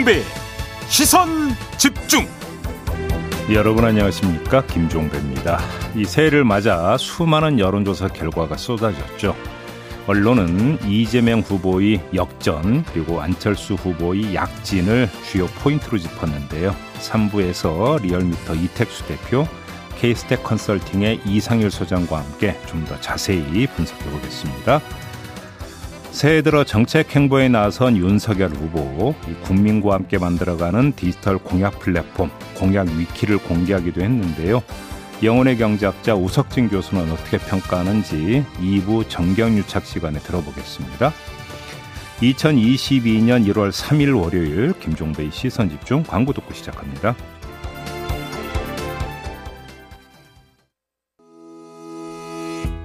김종배 시선 집중 여러분 안녕하십니까 김종배입니다. 이 새해를 맞아 수많은 여론조사 결과가 쏟아졌죠. 언론은 이재명 후보의 역전 그리고 안철수 후보의 약진을 주요 포인트로 짚었는데요. 3부에서 리얼미터 이택수 대표, 케이스텍 컨설팅의 이상일 소장과 함께 좀 더 자세히 분석해 보겠습니다. 새해 들어 정책 행보에 나선 윤석열 후보, 국민과 함께 만들어가는 디지털 공약 플랫폼 공약 위키를 공개하기도 했는데요. 영혼의 경제학자 우석진 교수는 어떻게 평가하는지 2부 정경유착 시간에 들어보겠습니다. 2022년 1월 3일 월요일 김종배의 시선집중 광고 듣고 시작합니다.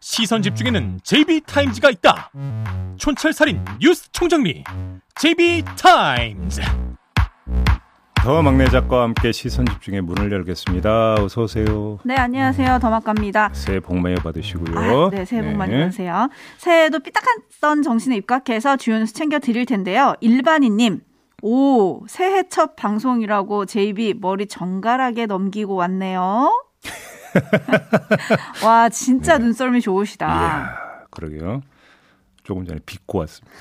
시선 집중에는 JB타임즈가 있다 촌철살인 뉴스 총정리 JB타임즈 더 막내 작가와 함께 시선 집중의 문을 열겠습니다. 어서 오세요. 네, 안녕하세요. 더막갑니다. 새해 복 많이 받으시고요. 아, 네, 새해 복 네. 많이 받으세요. 새해에도 삐딱한 정신에 입각해서 주요 뉴스 챙겨 드릴 텐데요. 일반인님, 오, 새해 첫 방송이라고 JB 머리 정갈하게 넘기고 왔네요. 와, 진짜 네. 눈썰미 좋으시다. 이야, 그러게요. 조금 전에 빚고 왔습니다.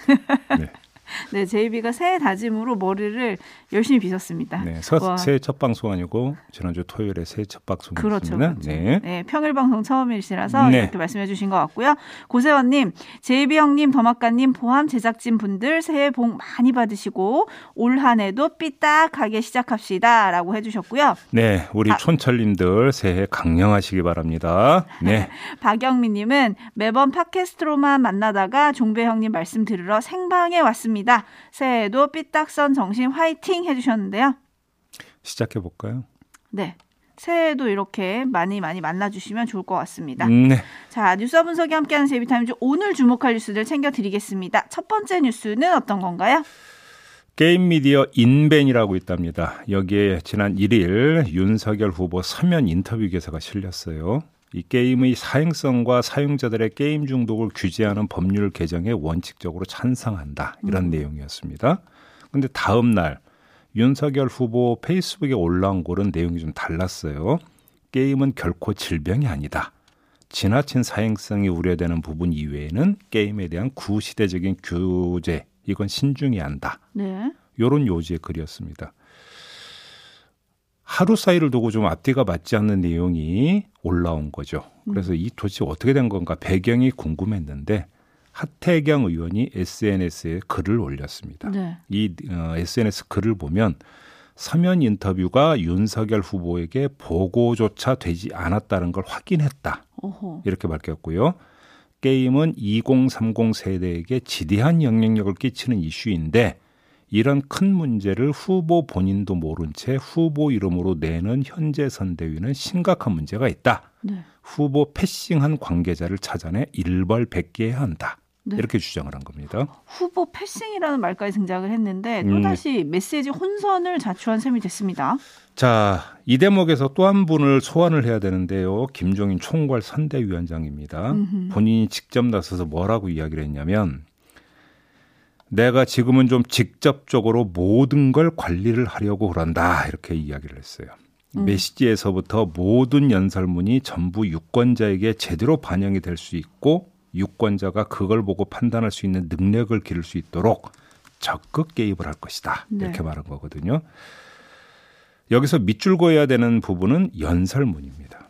네. 네, 제이비가 새해 다짐으로 머리를 열심히 빗었습니다. 네, 서, 새해 첫 방송 아니고 지난주 토요일에 새해 첫 방송이었습니다. 그렇죠, 그렇죠. 네. 네. 평일 방송 처음이시라서 네. 이렇게 말씀해 주신 것 같고요. 고세원 님, 제이비 형님, 더마카 님 포함 제작진 분들 새해 복 많이 받으시고 올 한 해도 삐딱하게 시작합시다라고 해 주셨고요. 네, 우리 아, 촌철 님들 새해 강령하시기 바랍니다. 네. 박영민 님은 매번 팟캐스트로만 만나다가 종배 형님 말씀 들으러 생방에 왔습니다. 바랍니다. 새해에도 삐딱선 정신 화이팅 해주셨는데요. 시작해 볼까요? 네. 새해에도 이렇게 많이 많이 만나주시면 좋을 것 같습니다. 네. 자, 뉴스 분석이 함께하는 제비타임즈 오늘 주목할 뉴스들 챙겨드리겠습니다. 첫 번째 뉴스는 어떤 건가요? 게임 미디어 인벤이라고 있답니다. 여기에 지난 1일 윤석열 후보 서면 인터뷰 기사가 실렸어요. 이 게임의 사행성과 사용자들의 게임 중독을 규제하는 법률 개정에 원칙적으로 찬성한다. 이런 음. 내용이었습니다. 근데 다음 날 윤석열 후보 페이스북에 올라온 글은 내용이 좀 달랐어요. 게임은 결코 질병이 아니다. 지나친 사행성이 우려되는 부분 이외에는 게임에 대한 구시대적인 규제 이건 신중해야 한다. 네. 요런 요지의 글이었습니다. 하루 사이를 두고 좀 앞뒤가 맞지 않는 내용이 올라온 거죠. 그래서 이 도대체 어떻게 된 건가 배경이 궁금했는데 하태경 의원이 SNS에 글을 올렸습니다. 네. 이 어, SNS 글을 보면 서면 인터뷰가 윤석열 후보에게 보고조차 되지 않았다는 걸 확인했다. 어허. 이렇게 밝혔고요. 게임은 2030 세대에게 지대한 영향력을 끼치는 이슈인데 이런 큰 문제를 후보 본인도 모른 채 후보 이름으로 내는 현재 선대위는 심각한 문제가 있다. 네. 후보 패싱한 관계자를 찾아내 일벌백계해야 한다. 네. 이렇게 주장을 한 겁니다. 후보 패싱이라는 말까지 등장을 했는데 또다시 음. 메시지 혼선을 자초한 셈이 됐습니다. 자, 이 대목에서 또 한 분을 소환을 해야 되는데요. 김종인 총괄 선대위원장입니다. 음흠. 본인이 직접 나서서 뭐라고 이야기를 했냐면 내가 지금은 좀 직접적으로 모든 걸 관리를 하려고 그런다. 이렇게 이야기를 했어요. 음. 메시지에서부터 모든 연설문이 전부 유권자에게 제대로 반영이 될 수 있고 유권자가 그걸 보고 판단할 수 있는 능력을 기를 수 있도록 적극 개입을 할 것이다. 네. 이렇게 말한 거거든요. 여기서 밑줄 그어야 되는 부분은 연설문입니다.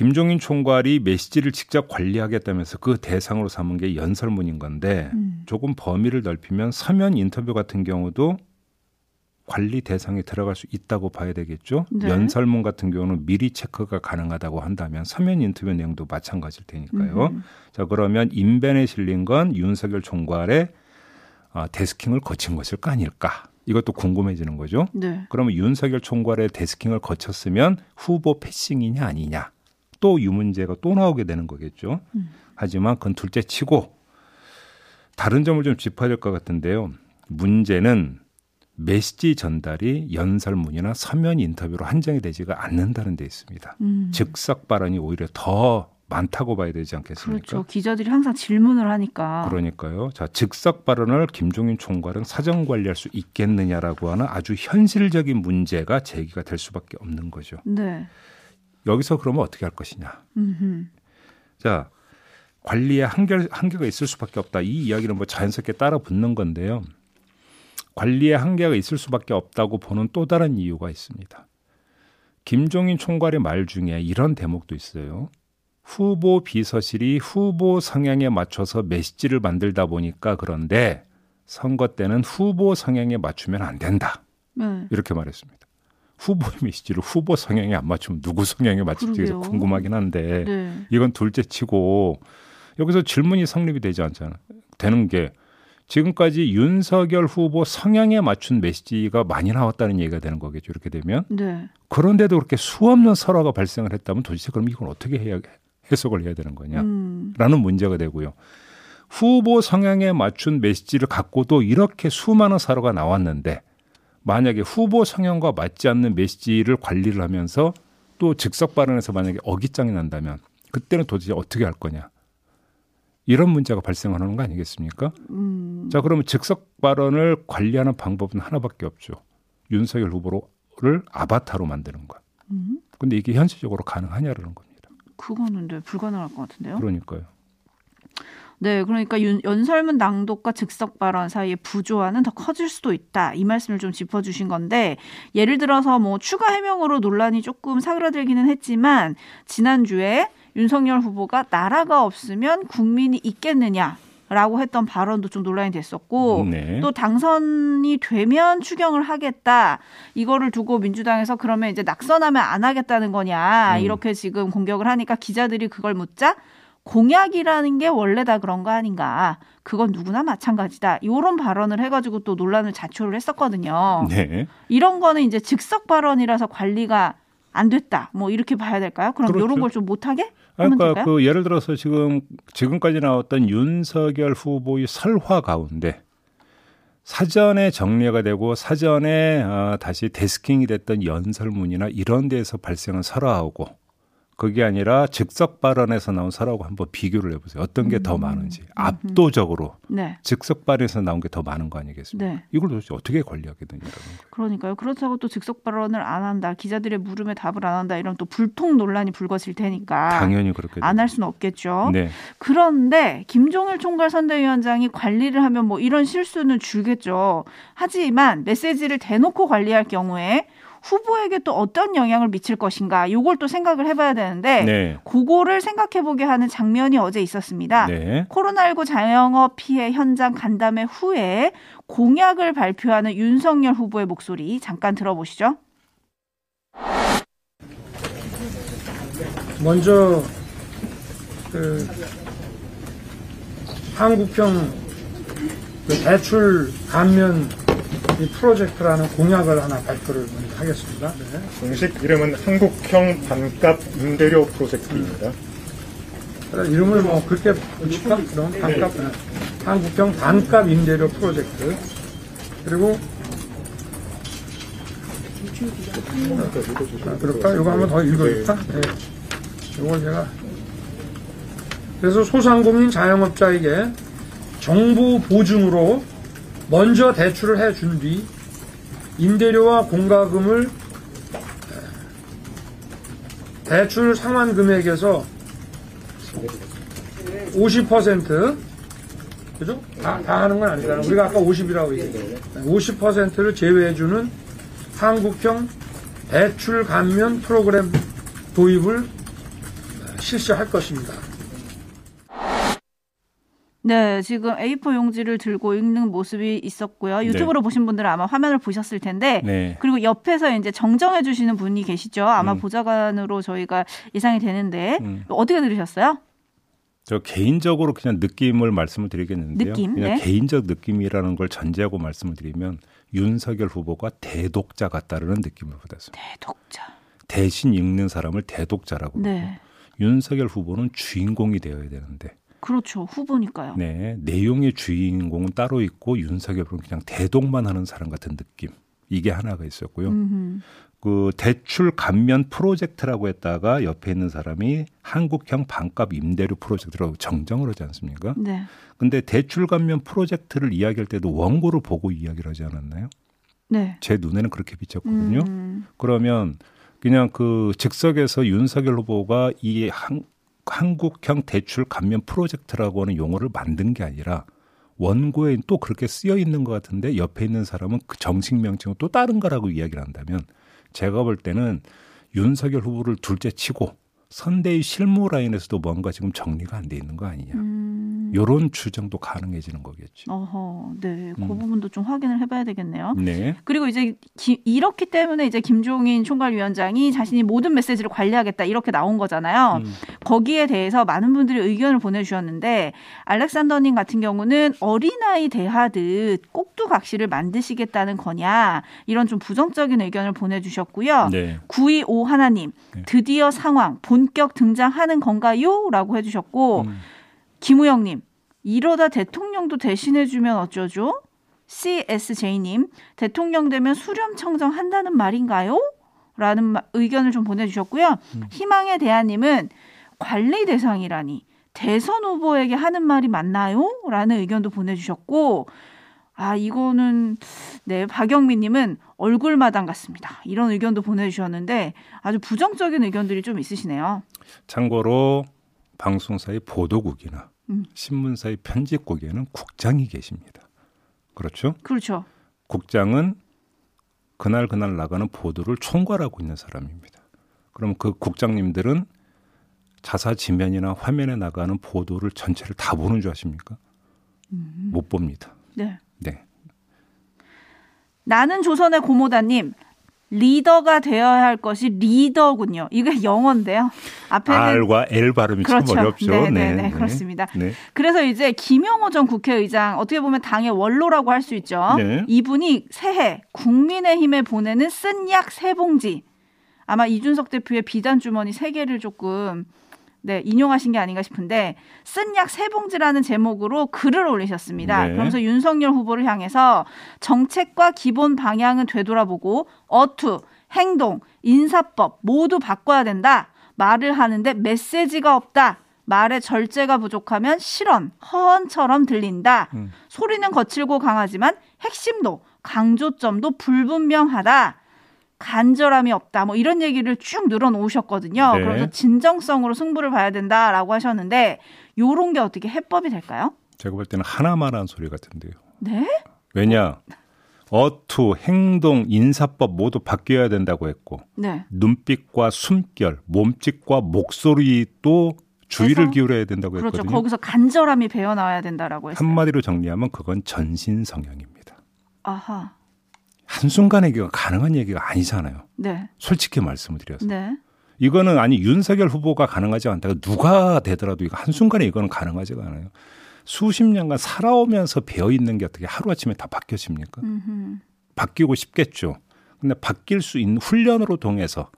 김종인 총괄이 메시지를 직접 관리하겠다면서 그 대상으로 삼은 게 연설문인 건데 음. 조금 범위를 넓히면 서면 인터뷰 같은 경우도 관리 대상에 들어갈 수 있다고 봐야 되겠죠. 네. 연설문 같은 경우는 미리 체크가 가능하다고 한다면 서면 인터뷰 내용도 마찬가지일 테니까요. 음. 자 그러면 인벤에 실린 건 윤석열 총괄의 어, 데스킹을 거친 것일까 아닐까 이것도 궁금해지는 거죠. 네. 그러면 윤석열 총괄의 데스킹을 거쳤으면 후보 패싱이냐 아니냐 또이 문제가 또 나오게 되는 거겠죠. 음. 하지만 그건 둘째 치고 다른 점을 좀 짚어야 될 것 같은데요. 문제는 메시지 전달이 연설문이나 서면 인터뷰로 한정이 되지가 않는다는 데 있습니다. 음. 즉석 발언이 오히려 더 많다고 봐야 되지 않겠습니까? 그렇죠. 기자들이 항상 질문을 하니까. 그러니까요. 자, 즉석 발언을 김종인 총괄은 사정 관리할 수 있겠느냐라고 하는 아주 현실적인 문제가 제기가 될 수밖에 없는 거죠. 네. 여기서 그러면 어떻게 할 것이냐? 음흠. 자, 관리에 한계, 한계가 있을 수밖에 없다. 이 이야기는 뭐 자연스럽게 따라 붙는 건데요. 관리에 한계가 있을 수밖에 없다고 보는 또 다른 이유가 있습니다. 김종인 총괄의 말 중에 이런 대목도 있어요. 후보 비서실이 후보 성향에 맞춰서 메시지를 만들다 보니까 그런데 선거 때는 후보 성향에 맞추면 안 된다. 네. 이렇게 말했습니다. 후보의 메시지를 후보 성향에 안 맞추면 누구 성향에 맞출지. 궁금하긴 한데 네. 이건 둘째 치고 여기서 질문이 성립이 되지 않잖아. 되는 게 지금까지 윤석열 후보 성향에 맞춘 메시지가 많이 나왔다는 얘기가 되는 거겠죠. 이렇게 되면 네. 그런데도 그렇게 수없는 설화가 발생을 했다면 도대체 그럼 이건 어떻게 해야 해석을 해야 되는 거냐? 음. 라는 문제가 되고요. 후보 성향에 맞춘 메시지를 갖고도 이렇게 수많은 사료가 나왔는데 만약에 후보 성향과 맞지 않는 메시지를 관리를 하면서 또 즉석 발언에서 만약에 어깃장이 난다면 그때는 도대체 어떻게 할 거냐? 이런 문제가 발생하는 거 아니겠습니까? 음. 자, 그러면 즉석 발언을 관리하는 방법은 하나밖에 없죠. 윤석열 후보를 아바타로 만드는 것. 음. 근데 이게 현실적으로 가능하냐라는 겁니다. 그거는 네, 불가능할 것 같은데요. 그러니까요. 네, 그러니까 윤, 연설문 낭독과 즉석 발언 사이의 부조화는 더 커질 수도 있다. 이 말씀을 좀 짚어주신 건데, 예를 들어서 뭐 추가 해명으로 논란이 조금 사그라들기는 했지만, 지난주에 윤석열 후보가 나라가 없으면 국민이 있겠느냐. 라고 했던 발언도 좀 논란이 됐었고 네. 또 당선이 되면 추경을 하겠다 이거를 두고 민주당에서 그러면 이제 낙선하면 안 하겠다는 거냐 음. 이렇게 지금 공격을 하니까 기자들이 그걸 묻자 공약이라는 게 원래 다 그런 거 아닌가. 그건 누구나 마찬가지다. 이런 발언을 해가지고 또 논란을 자초를 했었거든요. 네. 이런 거는 이제 즉석 발언이라서 관리가 안 됐다. 뭐 이렇게 봐야 될까요? 그럼 그렇죠. 이런 걸 좀 못하게 그러니까 될까요? 그 예를 들어서 지금 지금까지 나왔던 윤석열 후보의 설화 가운데 사전에 정리가 되고 사전에 아, 다시 데스킹이 됐던 연설문이나 이런 데에서 발생한 설화하고 그게 아니라 즉석 발언에서 나온 설화하고 한번 비교를 해보세요. 어떤 게더 음. 많은지 압도적으로 네. 즉석 발언에서 나온 게 더 많은 거 아니겠습니까? 네. 이걸 도대체 어떻게 관리하게 되냐라는 거예요. 그러니까요. 그렇다고 또 즉석 발언을 안 한다. 기자들의 물음에 답을 안 한다. 이러면 또 불통 논란이 불거질 테니까 당연히 그렇게 안 할 수는 없겠죠. 네. 그런데 김종일 총괄 선대위원장이 관리를 하면 뭐 이런 실수는 줄겠죠. 하지만 메시지를 대놓고 관리할 경우에 후보에게 또 어떤 영향을 미칠 것인가 요걸 또 생각을 해봐야 되는데 네. 그거를 생각해보게 하는 장면이 어제 있었습니다. 네. 코로나19 자영업 피해 현장 간담회 후에 공약을 발표하는 윤석열 후보의 목소리 잠깐 들어보시죠. 먼저 그 한국형 그 대출 감면 이 프로젝트라는 공약을 하나 발표를 먼저 하겠습니다. 네. 공식 이름은 한국형 반값 임대료 프로젝트입니다. 그래, 이름을 뭐 그렇게 붙일까? 그럼 반값 네. 한국형 반값 임대료 프로젝트 그리고 아, 그럴까? 이거 한번 더 읽어줄까? 네. 이걸 제가 그래서 소상공인 자영업자에게 정부 보증으로 먼저 대출을 해준 뒤 임대료와 공과금을 대출 상환 금액에서 50% 그죠? 다, 다 하는 건 아니잖아. 우리가 아까 50이라고 얘기했죠. 50%를 제외해주는 한국형 대출 감면 프로그램 도입을 실시할 것입니다. 네, 지금 A4 용지를 들고 읽는 모습이 있었고요. 유튜브로 보신 분들은 아마 화면을 보셨을 텐데, 네. 그리고 옆에서 이제 정정해 주시는 분이 계시죠. 아마 음. 보좌관으로 저희가 예상이 되는데 음. 어떻게 들으셨어요? 저 개인적으로 그냥 느낌을 말씀을 드리겠는데요. 느낌, 그냥 네. 개인적 느낌이라는 걸 전제하고 말씀을 드리면 윤석열 후보가 대독자 같다라는 느낌을 받았어요. 대독자. 대신 읽는 사람을 대독자라고. 네. 윤석열 후보는 주인공이 되어야 되는데. 그렇죠. 후보니까요. 네. 내용의 주인공은 따로 있고 윤석열 후보는 그냥 대독만 하는 사람 같은 느낌. 이게 하나가 있었고요. 음흠. 그 대출 감면 프로젝트라고 했다가 옆에 있는 사람이 한국형 반값 임대료 프로젝트라고 정정을 하지 않습니까? 네. 근데 대출 감면 프로젝트를 이야기할 때도 원고를 보고 이야기를 하지 않았나요? 네. 제 눈에는 그렇게 비쳤거든요. 음. 그러면 그냥 그 즉석에서 윤석열 후보가 이 한, 한국형 대출 감면 프로젝트라고 하는 용어를 만든 게 아니라 원고에 또 그렇게 쓰여 있는 것 같은데 옆에 있는 사람은 그 정식 명칭은 또 다른 거라고 이야기를 한다면 제가 볼 때는 윤석열 후보를 둘째 치고 선대의 실무 라인에서도 뭔가 지금 정리가 안 돼 있는 거 아니냐. 음. 요런 추정도 가능해지는 거겠지. 어허, 네, 그 음. 부분도 좀 확인을 해봐야 되겠네요. 네. 그리고 이제 기- 이렇기 때문에 이제 김종인 총괄위원장이 자신이 모든 메시지를 관리하겠다 이렇게 나온 거잖아요. 음. 거기에 대해서 많은 분들이 의견을 보내주셨는데 알렉산더님 같은 경우는 어린아이 대하듯 꼭두각시를 만드시겠다는 거냐 이런 좀 부정적인 의견을 보내주셨고요. 네. 925 하나님 네. 드디어 상황 본격 등장하는 건가요?라고 해주셨고 음. 김우영님 이러다 대통령도 대신해주면 어쩌죠? CSJ님 대통령 되면 수렴 청정 한다는 말인가요? 라는 마- 의견을 좀 보내주셨고요. 희망의 대안님은 관리 대상이라니 대선 후보에게 하는 말이 맞나요? 라는 의견도 보내주셨고 아 이거는 네 박영민님은 얼굴마당 같습니다. 이런 의견도 보내주셨는데 아주 부정적인 의견들이 좀 있으시네요. 참고로 방송사의 보도국이나 음. 신문사의 편집국에는 국장이 계십니다. 그렇죠? 그렇죠. 국장은 그날 그날 나가는 보도를 총괄하고 있는 사람입니다. 그럼 그 국장님들은 자사 지면이나 화면에 나가는 보도를 전체를 다 보는 줄 아십니까? 못 봅니다. 네. 네. 나는 조선의 고모다님 리더가 되어야 할 것이 리더군요. 이게 영어인데요. 앞에는 R과 L 발음이 그렇죠. 참 어렵죠. 네, 네, 네, 그렇습니다. 네. 그래서 이제 김영호 전 국회의장 어떻게 보면 당의 원로라고 할 수 있죠. 네. 이분이 새해 국민의힘에 보내는 쓴 약 세 봉지 아마 이준석 대표의 비단 주머니 세 개를 조금 네, 인용하신 게 아닌가 싶은데 쓴 약 세 봉지라는 제목으로 글을 올리셨습니다. 네. 그러면서 윤석열 후보를 향해서 정책과 기본 방향은 되돌아보고 어투, 행동, 인사법 모두 바꿔야 된다. 말을 하는데 메시지가 없다. 말에 절제가 부족하면 실언, 허언처럼 들린다. 음. 소리는 거칠고 강하지만 핵심도 강조점도 불분명하다. 간절함이 없다. 뭐 이런 얘기를 쭉 늘어놓으셨거든요. 네. 그래서 진정성으로 승부를 봐야 된다라고 하셨는데 요런 게 어떻게 해법이 될까요? 제가 볼 때는 하나만 한 소리 같은데요. 네? 왜냐? 어투, 행동, 인사법 모두 바뀌어야 된다고 했고 네. 눈빛과 숨결, 몸짓과 목소리도 주의를? 기울여야 된다고 그렇죠. 했거든요. 거기서 간절함이 배어 나와야 된다라고 했어요. 한마디로 정리하면 그건 전신 성형입니다. 아하. 한순간에 이게 가능한 얘기가 아니잖아요. 네. 솔직히 말씀을 드려서. 네. 이거는 아니 윤석열 후보가 가능하지 않다가 누가 되더라도 이거 한순간에 이거는 가능하지가 않아요. 수십 년간 살아오면서 배어 있는 게 어떻게 하루아침에 다 바뀌어집니까? 음흠. 바뀌고 싶겠죠. 근데 바뀔 수 있는 훈련으로 통해서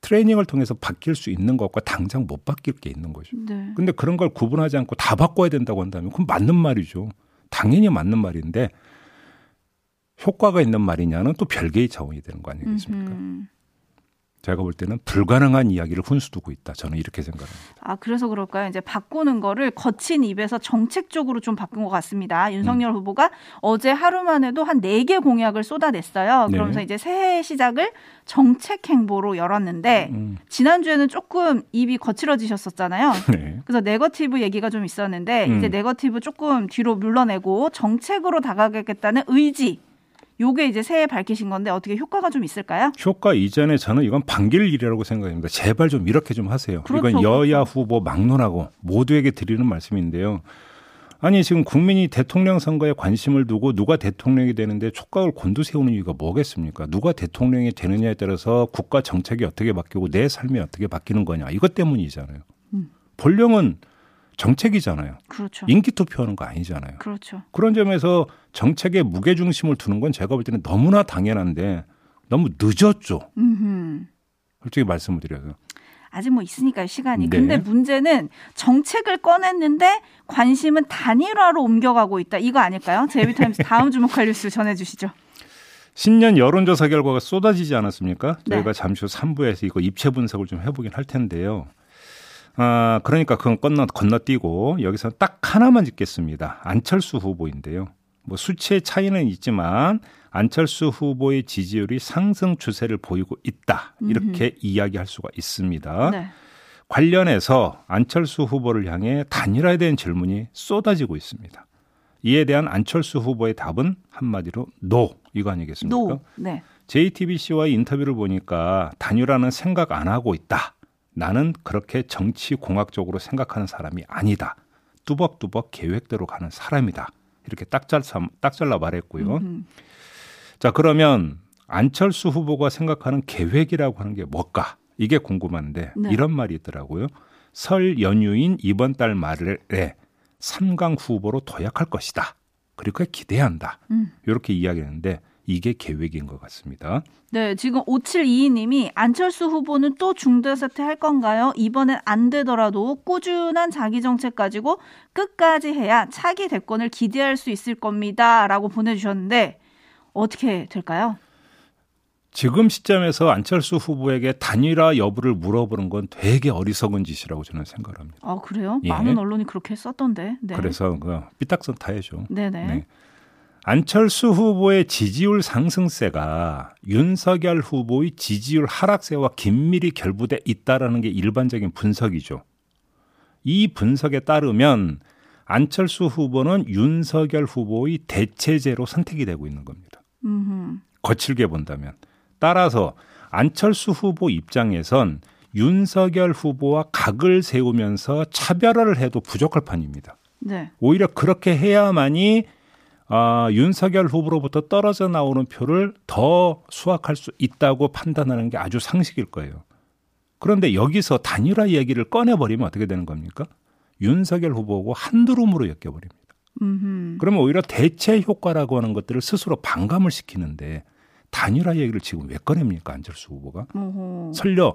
트레이닝을 통해서 바뀔 수 있는 것과 당장 못 바뀔 게 있는 거죠. 네. 근데 그런 걸 구분하지 않고 다 바꿔야 된다고 한다면 그건 맞는 말이죠. 당연히 맞는 말인데 효과가 있는 말이냐는 또 별개의 차원이 되는 거 아니겠습니까? 음흠. 제가 볼 때는 불가능한 이야기를 훈수 두고 있다. 저는 이렇게 생각합니다. 아, 그래서 그럴까요? 이제 바꾸는 거를 거친 입에서 정책적으로 좀 바꾼 것 같습니다. 윤석열 음. 후보가 어제 하루만 해도 한 네 개 공약을 쏟아냈어요. 네. 그러면서 이제 새해 시작을 정책 행보로 열었는데 음, 지난주에는 조금 입이 거칠어지셨었잖아요. 네. 그래서 네거티브 얘기가 좀 있었는데 음. 이제 네거티브 조금 뒤로 물러내고 정책으로 다가가겠다는 의지. 요게 이제 새해 밝히신 건데 어떻게 효과가 좀 있을까요? 효과 이전에 저는 이건 반길 일이라고 생각합니다. 제발 좀 이렇게 좀 하세요. 그렇죠, 이건 여야 그렇죠. 후보 막론하고 모두에게 드리는 말씀인데요. 아니 지금 국민이 대통령 선거에 관심을 두고 누가 대통령이 되는데 촉각을 곤두세우는 이유가 뭐겠습니까? 누가 대통령이 되느냐에 따라서 국가 정책이 어떻게 바뀌고 내 삶이 어떻게 바뀌는 거냐 이것 때문이잖아요. 음. 본령은 정책이잖아요. 그렇죠. 인기 투표하는 거 아니잖아요. 그렇죠. 그런 점에서 정책에 무게 중심을 두는 건 제가 볼 때는 너무나 당연한데 너무 늦었죠. 음흠. 솔직히 말씀을 드려서. 아직 뭐 있으니까요, 시간이. 네. 근데 문제는 정책을 꺼냈는데 관심은 단일화로 옮겨가고 있다. 이거 아닐까요? 제이비타임스 다음 주목할 뉴스 전해주시죠. 신년 여론조사 결과가 쏟아지지 않았습니까? 네. 저희가 잠시 후 3부에서 이거 입체 분석을 좀 해보긴 할 텐데요. 아, 그러니까 그건 건너, 건너뛰고 여기서 딱 하나만 짚겠습니다. 안철수 후보인데요. 뭐 수치의 차이는 있지만 안철수 후보의 지지율이 상승 추세를 보이고 있다. 이렇게 이야기할 수가 있습니다. 네. 관련해서 안철수 후보를 향해 단일화에 대한 질문이 쏟아지고 있습니다. 이에 대한 안철수 후보의 답은 한마디로 no 이거 아니겠습니까? no. 네. JTBC와의 인터뷰를 보니까 단일화는 생각 안 하고 있다. 나는 그렇게 정치 공학적으로 생각하는 사람이 아니다. 뚜벅뚜벅 계획대로 가는 사람이다. 이렇게 딱, 잘, 딱 잘라 말했고요. 음. 자, 그러면 안철수 후보가 생각하는 계획이라고 하는 게 뭘까? 이게 궁금한데 네. 이런 말이 있더라고요. 설 연휴인 이번 달 말에 3강 후보로 도약할 것이다. 그리고 기대한다. 음. 이렇게 이야기했는데 이게 계획인 것 같습니다. 네, 지금 5722님이 안철수 후보는 또 중대 사퇴할 건가요? 이번엔 안 되더라도 꾸준한 자기 정책 가지고 끝까지 해야 차기 대권을 기대할 수 있을 겁니다라고 보내주셨는데 어떻게 될까요? 지금 시점에서 안철수 후보에게 단일화 여부를 물어보는 건 되게 어리석은 짓이라고 저는 생각을 합니다. 아 그래요? 예. 많은 언론이 그렇게 썼던데. 네. 그래서 그 삐딱선 타야죠. 네네. 네. 안철수 후보의 지지율 상승세가 윤석열 후보의 지지율 하락세와 긴밀히 결부돼 있다라는 게 일반적인 분석이죠. 이 분석에 따르면 안철수 후보는 윤석열 후보의 대체제로 선택이 되고 있는 겁니다. 음흠. 거칠게 본다면. 따라서 안철수 후보 입장에선 윤석열 후보와 각을 세우면서 차별화를 해도 부족할 판입니다. 네. 오히려 그렇게 해야만이 아, 윤석열 후보로부터 떨어져 나오는 표를 더 수확할 수 있다고 판단하는 게 아주 상식일 거예요. 그런데 여기서 단일화 얘기를 꺼내버리면 어떻게 되는 겁니까? 윤석열 후보하고 한두름으로 엮여버립니다. 음흠. 그러면 오히려 대체 효과라고 하는 것들을 스스로 반감을 시키는데 단일화 얘기를 지금 왜 꺼냅니까 안철수 후보가? 오호. 설령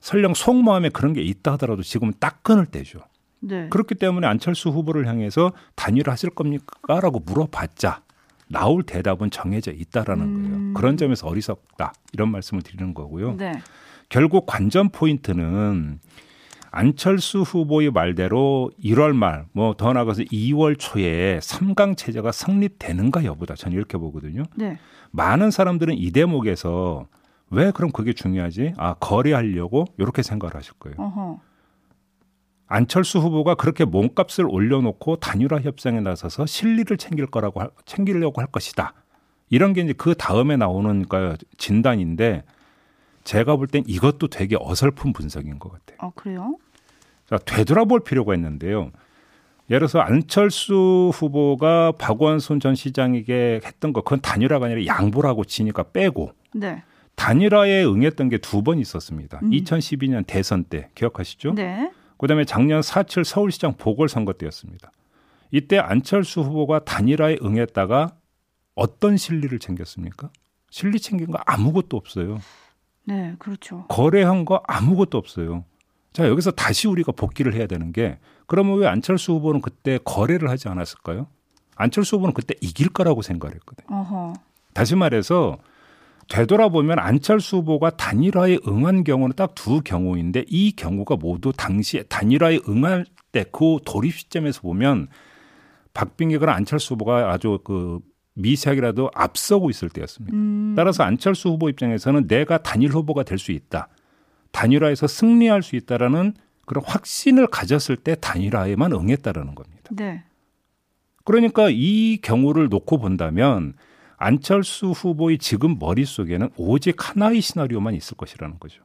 설령 속마음에 그런 게 있다 하더라도 지금은 딱 끊을 때죠. 네. 그렇기 때문에 안철수 후보를 향해서 단일화 하실 겁니까? 라고 물어봤자 나올 대답은 정해져 있다라는 음. 거예요. 그런 점에서 어리석다. 이런 말씀을 드리는 거고요. 네. 결국 관전 포인트는 안철수 후보의 말대로 1월 말, 뭐 더 나아가서 2월 초에 3강 체제가 성립되는가 여부다. 저는 이렇게 보거든요. 네. 많은 사람들은 이 대목에서 왜 그럼 그게 중요하지? 아, 거래하려고 이렇게 생각을 하실 거예요. 어허. 안철수 후보가 그렇게 몸값을 올려놓고 단일화 협상에 나서서 실리를 챙길 거라고 할- 챙기려고 할 것이다. 이런 게 이제 그 다음에 나오는 그 진단인데 제가 볼 땐 이것도 되게 어설픈 분석인 것 같아요. 아 그래요? 자, 되돌아볼 필요가 있는데요. 예를 들어서 안철수 후보가 박원순 전 시장에게 했던 거 그건 단일화가 아니라 양보라고 치니까 빼고 네. 단일화에 응했던 게 두 번 있었습니다. 음. 2012년 대선 때 기억하시죠? 네. 그다음에 작년 4.7 서울시장 보궐선거 때였습니다. 이때 안철수 후보가 단일화에 응했다가 어떤 실리를 챙겼습니까? 실리 챙긴 거 아무것도 없어요. 네. 그렇죠. 거래한 거 아무것도 없어요. 자, 여기서 다시 우리가 복귀를 해야 되는 게 그러면 왜 안철수 후보는 그때 거래를 하지 않았을까요? 안철수 후보는 그때 이길 거라고 생각을 했거든요. 어허. 다시 말해서 되돌아보면 안철수 후보가 단일화에 응한 경우는 딱 두 경우인데 이 경우가 모두 당시에 단일화에 응할 때 그 돌입 시점에서 보면 박빙계거나 안철수 후보가 아주 그 미세하게라도 앞서고 있을 때였습니다. 음. 따라서 안철수 후보 입장에서는 내가 단일 후보가 될 수 있다. 단일화에서 승리할 수 있다라는 그런 확신을 가졌을 때 단일화에만 응했다라는 겁니다. 네. 그러니까 이 경우를 놓고 본다면 안철수 후보의 지금 머릿속에는 오직 하나의 시나리오만 있을 것이라는 거죠.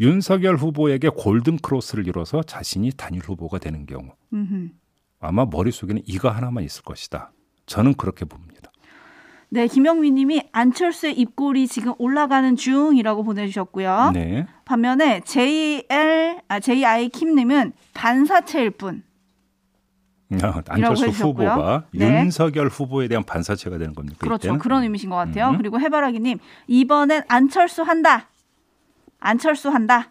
윤석열 후보에게 골든 크로스를 이뤄서 자신이 단일 후보가 되는 경우 음흠. 아마 머릿속에는 이거 하나만 있을 것이다. 저는 그렇게 봅니다. 네, 김영민 님이 안철수의 입꼬리 지금 올라가는 중이라고 보내주셨고요. 네. 반면에 JL, 아, JI 킴 님은 반사체일 뿐. 아, 안철수 해주셨고요. 후보가 네. 윤석열 후보에 대한 반사체가 되는 겁니까? 그렇죠. 이때는? 그런 의미신 것 같아요. 음. 그리고 해바라기님, 이번엔 안철수 한다. 안철수 한다.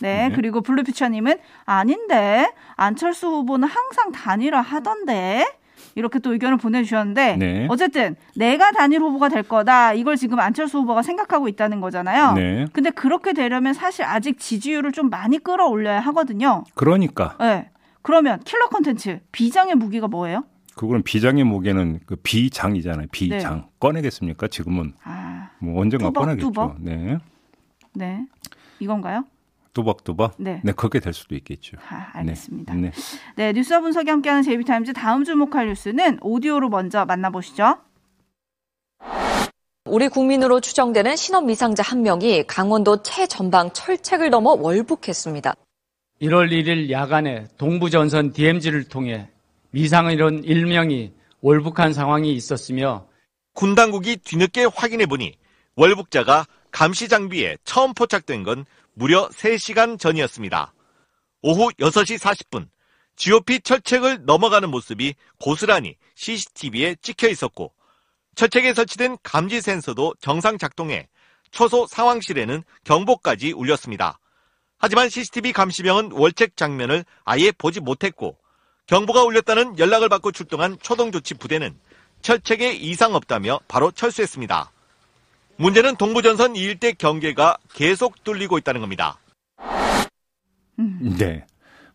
네, 네. 그리고 블루피처님은 아닌데 안철수 후보는 항상 단일화 하던데 이렇게 또 의견을 보내주셨는데 네. 어쨌든 내가 단일 후보가 될 거다 이걸 지금 안철수 후보가 생각하고 있다는 거잖아요. 네. 근데 그렇게 되려면 사실 아직 지지율을 좀 많이 끌어올려야 하거든요. 그러니까 네. 그러면 킬러 콘텐츠 비장의 무기가 뭐예요? 그거는 비장의 무게는 그 비장이잖아요. 비장 꺼내겠습니까? 지금은 아, 뭐 언젠가 네. 뚜벅, 꺼내겠죠. 뚜벅? 네. 네. 이건가요? 뚜벅뚜벅. 네. 네, 그렇게 될 수도 있겠죠. 아, 알겠습니다. 네. 네, 뉴스와 분석이 함께하는 제이비타임즈 다음 주목할 뉴스는 오디오로 먼저 만나보시죠. 우리 국민으로 추정되는 신업 미상자 한 명이 강원도 최전방 철책을 넘어 월북했습니다. 1월 1일 야간에 동부전선 DMZ를 통해 미상의원 1명이 월북한 상황이 있었으며 군 당국이 뒤늦게 확인해 보니 월북자가 감시 장비에 처음 포착된 건 무려 3시간 전이었습니다. 오후 6시 40분 GOP 철책을 넘어가는 모습이 고스란히 CCTV에 찍혀 있었고 철책에 설치된 감지 센서도 정상 작동해 초소 상황실에는 경보까지 울렸습니다. 하지만 CCTV 감시병은 월책 장면을 아예 보지 못했고 경보가 울렸다는 연락을 받고 출동한 초동조치 부대는 철책에 이상 없다며 바로 철수했습니다. 문제는 동부전선 이 일대 경계가 계속 뚫리고 있다는 겁니다. 네.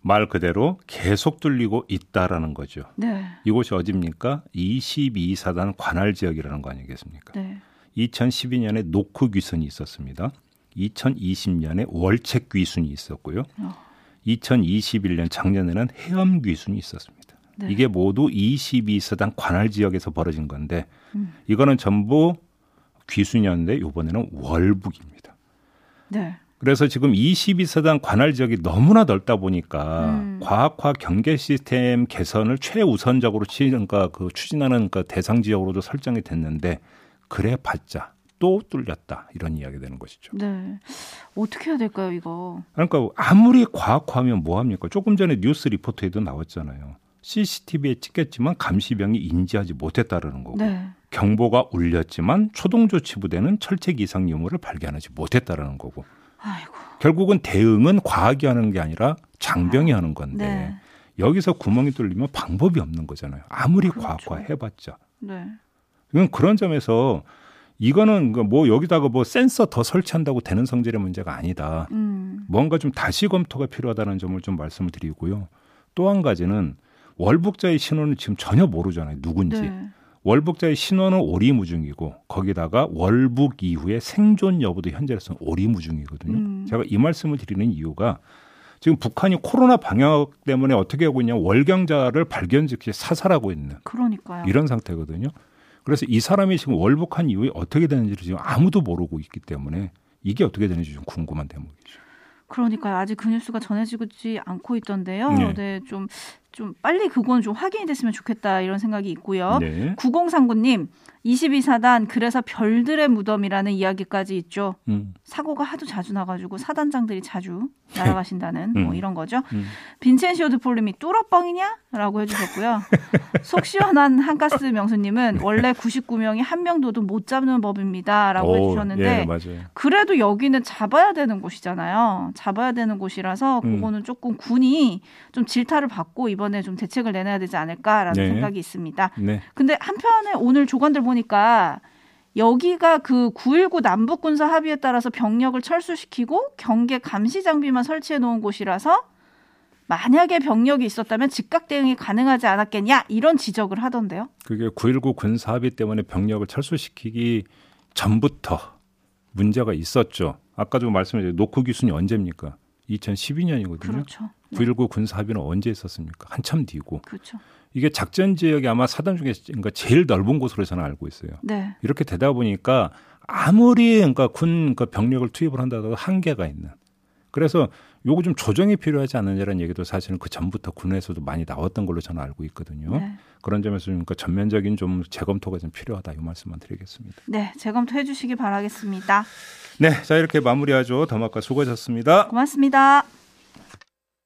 말 그대로 계속 뚫리고 있다라는 거죠. 네. 이곳이 어디입니까? 22사단 관할 지역이라는 거 아니겠습니까? 네. 2012년에 노크 귀순이 있었습니다. 2020년에 월책 귀순이 있었고요. 2021년 작년에는 해엄 귀순이 있었습니다. 네. 이게 모두 22사단 관할 지역에서 벌어진 건데 이거는 전부 귀순이었는데 이번에는 월북입니다. 네. 그래서 지금 22사단 관할 지역이 너무나 넓다 보니까 음. 과학화 경계 시스템 개선을 최우선적으로 치- 그러니까 그 추진하는 그 대상 지역으로도 설정이 됐는데 그래 봤자 또 뚫렸다 이런 이야기 되는 것이죠. 네. 어떻게 해야 될까요, 이거? 그러니까 아무리 과학화하면 뭐 합니까? 조금 전에 뉴스 리포트에도 나왔잖아요. CCTV에 찍혔지만 감시병이 인지하지 못했다라는 거고 네. 경보가 울렸지만 초동조치 부대는 철책 이상 유무를 발견하지 못했다라는 거고 아이고. 결국은 대응은 과학이 하는 게 아니라 장병이 하는 건데 네. 여기서 구멍이 뚫리면 방법이 없는 거잖아요. 아무리 그렇죠. 과학화 해봤자. 네. 이건 그런 점에서 이거는 그뭐 여기다가 뭐 센서 더 설치한다고 되는 성질의 문제가 아니다. 음. 뭔가 좀 다시 검토가 필요하다는 점을 좀 말씀을 드리고요. 또 한 가지는 월북자의 신원은 지금 전혀 모르잖아요. 누군지. 네. 월북자의 신원은 오리무중이고 거기다가 월북 이후에 생존 여부도 현재로서는 오리무중이거든요. 음. 제가 이 말씀을 드리는 이유가 지금 북한이 코로나 방역 때문에 어떻게 하고 있냐 월경자를 발견 즉시 사살하고 있는 그러니까요. 이런 상태거든요. 그래서 이 사람이 지금 월북한 이후에 어떻게 되는지를 지금 아무도 모르고 있기 때문에 이게 어떻게 되는지 좀 궁금한 대목이죠. 그러니까요. 아직 그 뉴스가 전해지지 않고 있던데요. 네. 네. 좀, 좀 빨리 그건 좀 확인이 됐으면 좋겠다 이런 생각이 있고요. 네. 9039님, 22사단 그래서 별들의 무덤이라는 이야기까지 있죠. 음. 사고가 하도 자주 나가지고 사단장들이 자주 날아가신다는 뭐 음. 이런 거죠. 음. 빈첸시오 드폴님이 뚫어뻥이냐?라고 해주셨고요. 속 시원한 한가스 명수님은 원래 99명이 한 명도도 못 잡는 법입니다라고 오, 해주셨는데 예. 그래도 여기는 잡아야 되는 곳이잖아요. 잡아야 되는 곳이라서 음. 그거는 조금 군이 좀 질타를 받고 이번에 좀 대책을 내놔야 되지 않을까라는 네. 생각이 있습니다. 네. 근데 한편에 오늘 조간들 보니까 여기가 그 9.19 남북 군사 합의에 따라서 병력을 철수시키고 경계 감시 장비만 설치해 놓은 곳이라서 만약에 병력이 있었다면 즉각 대응이 가능하지 않았겠냐 이런 지적을 하던데요. 그게 9.19 군사 합의 때문에 병력을 철수시키기 전부터 문제가 있었죠. 아까도 말씀드린 노크 기순이 언제입니까? 2012년이거든요. 그렇죠. 네, 9.19 군사합의는 언제 있었습니까? 한참 뒤고. 그렇죠. 이게 작전 지역이 아마 사단 중에 그러니까 제일 넓은 곳으로 저는 알고 있어요. 네. 이렇게 되다 보니까 아무리 그러니까 군그 병력을 투입을 한다고 한계가 있는 그래서 요거 좀 조정이 필요하지 않느냐라는 얘기도 사실은 그 전부터 군에서도 많이 나왔던 걸로 저는 알고 있거든요. 네. 그런 점에서 좀 그러니까 전면적인 좀 재검토가 좀 필요하다 이 말씀만 드리겠습니다. 네, 재검토해 주시기 바라겠습니다. 네, 자 이렇게 마무리하죠. 더마카 수고하셨습니다. 고맙습니다.